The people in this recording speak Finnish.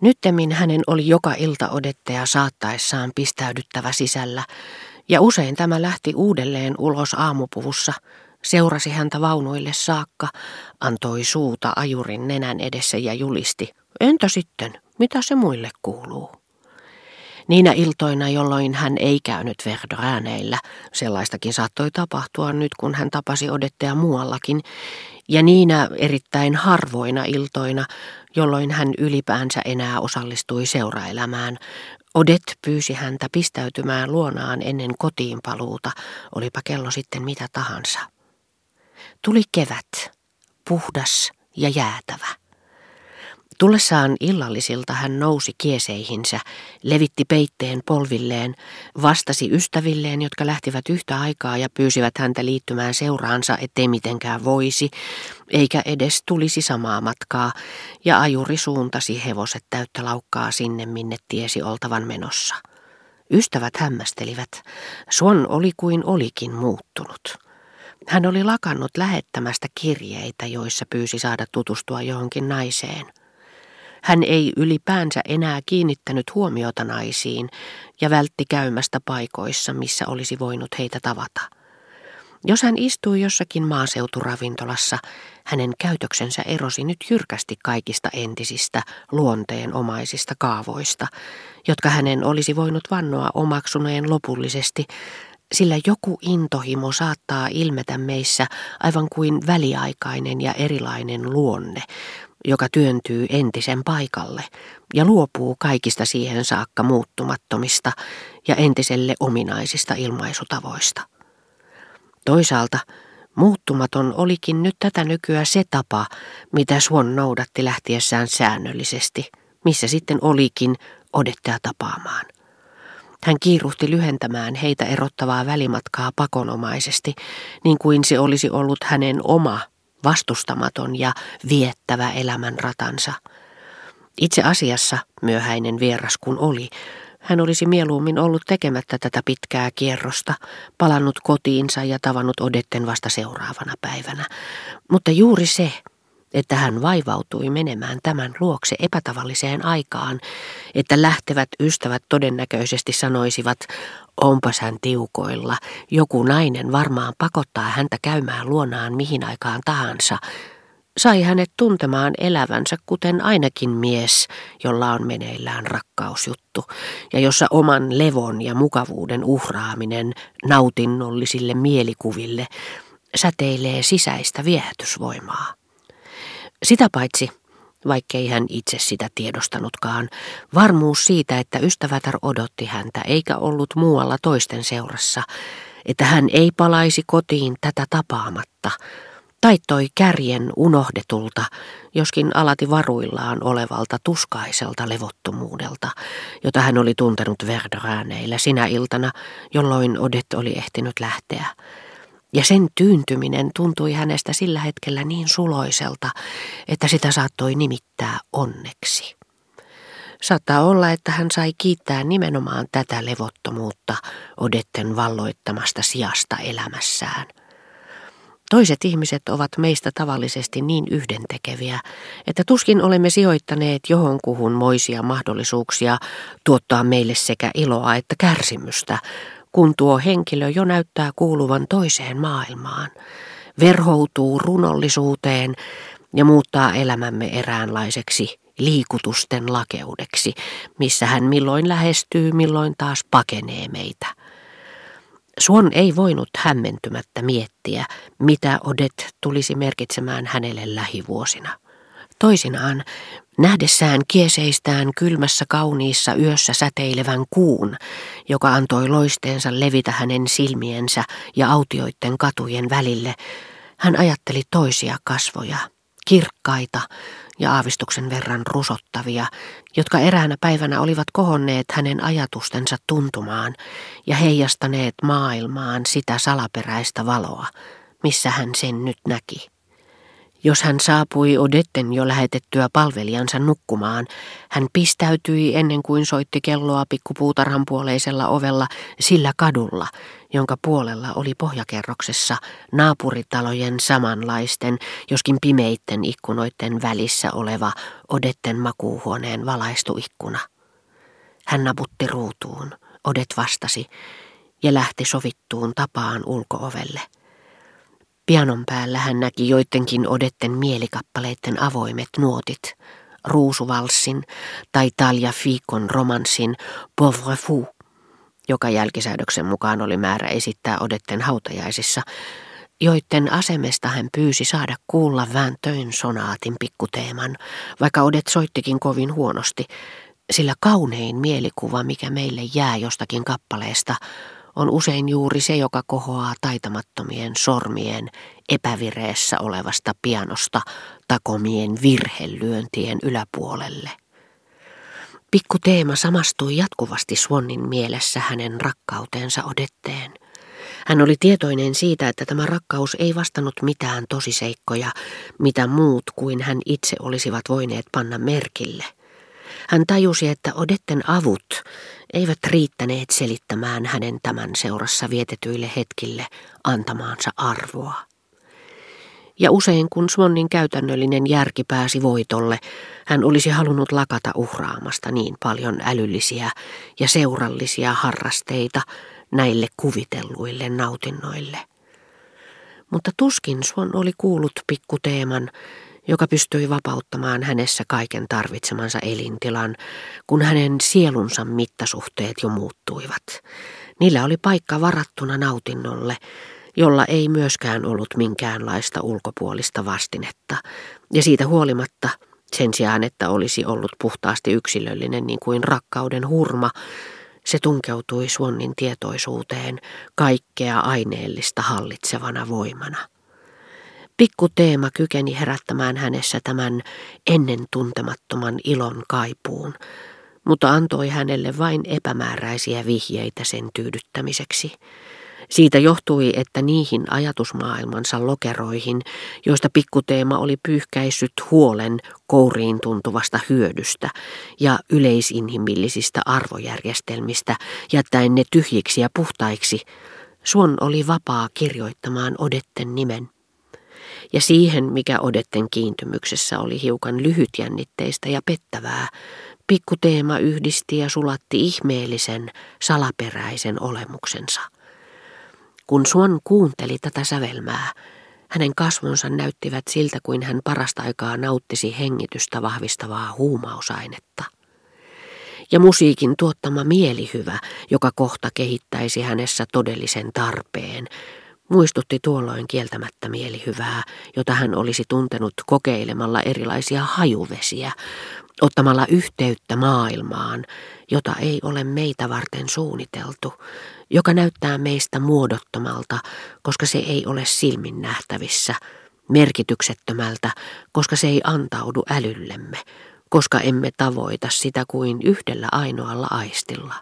Nyttemmin hänen oli joka ilta odettaja saattaessaan pistäydyttävä sisällä, ja usein tämä lähti uudelleen ulos aamupuvussa, seurasi häntä vaunuille saakka, antoi suuta ajurin nenän edessä ja julisti, entä sitten, mitä se muille kuuluu? Niinä iltoina, jolloin hän ei käynyt Verdrääneillä, sellaistakin saattoi tapahtua nyt, kun hän tapasi odettaja muuallakin, ja niinä erittäin harvoina iltoina, jolloin hän ylipäänsä enää osallistui seuraelämään, Odet pyysi häntä pistäytymään luonaan ennen kotiin paluuta, olipa kello sitten mitä tahansa. Tuli kevät, puhdas ja jäätävä. Tullessaan illallisilta hän nousi kieseihinsä, levitti peitteen polvilleen, vastasi ystävilleen, jotka lähtivät yhtä aikaa ja pyysivät häntä liittymään seuraansa, ettei mitenkään voisi, eikä edes tulisi samaa matkaa, ja ajuri suuntasi hevoset täyttä laukkaa sinne, minne tiesi oltavan menossa. Ystävät hämmästelivät. Suon oli kuin olikin muuttunut. Hän oli lakannut lähettämästä kirjeitä, joissa pyysi saada tutustua johonkin naiseen. Hän ei ylipäänsä enää kiinnittänyt huomiota naisiin ja vältti käymästä paikoissa, missä olisi voinut heitä tavata. Jos hän istui jossakin maaseuturavintolassa, hänen käytöksensä erosi nyt jyrkästi kaikista entisistä luonteenomaisista kaavoista, jotka hänen olisi voinut vannoa omaksuneen lopullisesti, sillä joku intohimo saattaa ilmetä meissä aivan kuin väliaikainen ja erilainen luonne, joka työntyy entisen paikalle ja luopuu kaikista siihen saakka muuttumattomista ja entiselle ominaisista ilmaisutavoista. Toisaalta muuttumaton olikin nyt tätä nykyä se tapa, mitä Suon noudatti lähtiessään säännöllisesti, missä sitten olikin odettaa tapaamaan. Hän kiiruhti lyhentämään heitä erottavaa välimatkaa pakonomaisesti, niin kuin se olisi ollut hänen oma vastustamaton ja viettävä elämän ratansa. Itse asiassa, myöhäinen vieras kun oli, hän olisi mieluummin ollut tekemättä tätä pitkää kierrosta, palannut kotiinsa ja tavannut Odetten vasta seuraavana päivänä. Mutta juuri se, että hän vaivautui menemään tämän luokse epätavalliseen aikaan, että lähtevät ystävät todennäköisesti sanoisivat, onpas hän tiukoilla, joku nainen varmaan pakottaa häntä käymään luonaan mihin aikaan tahansa, sai hänet tuntemaan elävänsä kuten ainakin mies, jolla on meneillään rakkausjuttu, ja jossa oman levon ja mukavuuden uhraaminen nautinnollisille mielikuville säteilee sisäistä viehätysvoimaa. Sitä paitsi, vaikkei hän itse sitä tiedostanutkaan, varmuus siitä, että ystävätär odotti häntä eikä ollut muualla toisten seurassa, että hän ei palaisi kotiin tätä tapaamatta, taittoi kärjen unohdetulta, joskin alati varuillaan olevalta tuskaiselta levottomuudelta, jota hän oli tuntenut Verdrääneillä sinä iltana, jolloin Odet oli ehtinyt lähteä. Ja sen tyyntyminen tuntui hänestä sillä hetkellä niin suloiselta, että sitä saattoi nimittää onneksi. Saattaa olla, että hän sai kiittää nimenomaan tätä levottomuutta Odetten valloittamasta sijasta elämässään. Toiset ihmiset ovat meistä tavallisesti niin yhdentekeviä, että tuskin olemme sijoittaneet johonkuhun moisia mahdollisuuksia tuottaa meille sekä iloa että kärsimystä, kun tuo henkilö jo näyttää kuuluvan toiseen maailmaan, verhoutuu runollisuuteen ja muuttaa elämämme eräänlaiseksi liikutusten lakeudeksi, missä hän milloin lähestyy, milloin taas pakenee meitä. Suon ei voinut hämmentymättä miettiä, mitä Odet tulisi merkitsemään hänelle lähivuosina. Toisinaan, nähdessään kieseistään kylmässä kauniissa yössä säteilevän kuun, joka antoi loisteensa levitä hänen silmiensä ja autioiden katujen välille, hän ajatteli toisia kasvoja, kirkkaita ja aavistuksen verran rusottavia, jotka eräänä päivänä olivat kohonneet hänen ajatustensa tuntumaan ja heijastaneet maailmaan sitä salaperäistä valoa, missä hän sen nyt näki. Jos hän saapui Odetten jo lähetettyä palvelijansa nukkumaan, hän pistäytyi ennen kuin soitti kelloa pikkupuutarhan puoleisella ovella sillä kadulla, jonka puolella oli pohjakerroksessa naapuritalojen samanlaisten, joskin pimeitten ikkunoiden välissä oleva Odetten makuuhuoneen valaistu ikkuna. Hän naputti ruutuun, Odet vastasi ja lähti sovittuun tapaan ulkoovelle. Pianon päällä hän näki joidenkin odetten mielikappaleiden avoimet nuotit, ruusuvalssin tai Talia Fikon romanssin Pauvre Fou, joka jälkisäädöksen mukaan oli määrä esittää odetten hautajaisissa, joiden asemesta hän pyysi saada kuulla Vääntöin sonaatin pikkuteeman, vaikka Odet soittikin kovin huonosti, sillä kaunein mielikuva, mikä meille jää jostakin kappaleesta, on usein juuri se, joka kohoaa taitamattomien sormien epävireessä olevasta pianosta takomien virhelyöntien yläpuolelle. Pikku Teema samastui jatkuvasti Swannin mielessä hänen rakkautensa odetteen. Hän oli tietoinen siitä, että tämä rakkaus ei vastannut mitään tosiseikkoja, mitä muut kuin hän itse olisivat voineet panna merkille. Hän tajusi, että Odetten avut eivät riittäneet selittämään hänen tämän seurassa vietetyille hetkille antamaansa arvoa. Ja usein kun Swannin käytännöllinen järki pääsi voitolle, hän olisi halunnut lakata uhraamasta niin paljon älyllisiä ja seurallisia harrasteita näille kuvitelluille nautinnoille. Mutta tuskin Swan oli kuullut pikkuteeman, joka pystyi vapauttamaan hänessä kaiken tarvitsemansa elintilan, kun hänen sielunsa mittasuhteet jo muuttuivat. Niillä oli paikka varattuna nautinnolle, jolla ei myöskään ollut minkäänlaista ulkopuolista vastinetta, ja siitä huolimatta, sen sijaan että olisi ollut puhtaasti yksilöllinen niin kuin rakkauden hurma, se tunkeutui Suonnin tietoisuuteen kaikkea aineellista hallitsevana voimana. Pikku teema kykeni herättämään hänessä tämän ennen tuntemattoman ilon kaipuun, mutta antoi hänelle vain epämääräisiä vihjeitä sen tyydyttämiseksi. Siitä johtui, että niihin ajatusmaailmansa lokeroihin, joista pikkuteema oli pyyhkäissyt huolen kouriin tuntuvasta hyödystä ja yleisinhimillisistä arvojärjestelmistä, jättäen ne tyhjiksi ja puhtaiksi, Suon oli vapaa kirjoittamaan Odetten nimen ja siihen, mikä Odetten kiintymyksessä oli hiukan lyhytjännitteistä ja pettävää, pikkuteema yhdisti ja sulatti ihmeellisen, salaperäisen olemuksensa. Kun Suon kuunteli tätä sävelmää, hänen kasvonsa näyttivät siltä kuin hän parasta aikaa nauttisi hengitystä vahvistavaa huumausainetta. Ja musiikin tuottama mielihyvä, joka kohta kehittäisi hänessä todellisen tarpeen, Muistutti tuolloin kieltämättä mielihyvää, jota hän olisi tuntenut kokeilemalla erilaisia hajuvesiä, ottamalla yhteyttä maailmaan, jota ei ole meitä varten suunniteltu, joka näyttää meistä muodottomalta, koska se ei ole silmin nähtävissä, merkityksettömältä, koska se ei antaudu älyllemme, koska emme tavoita sitä kuin yhdellä ainoalla aistilla.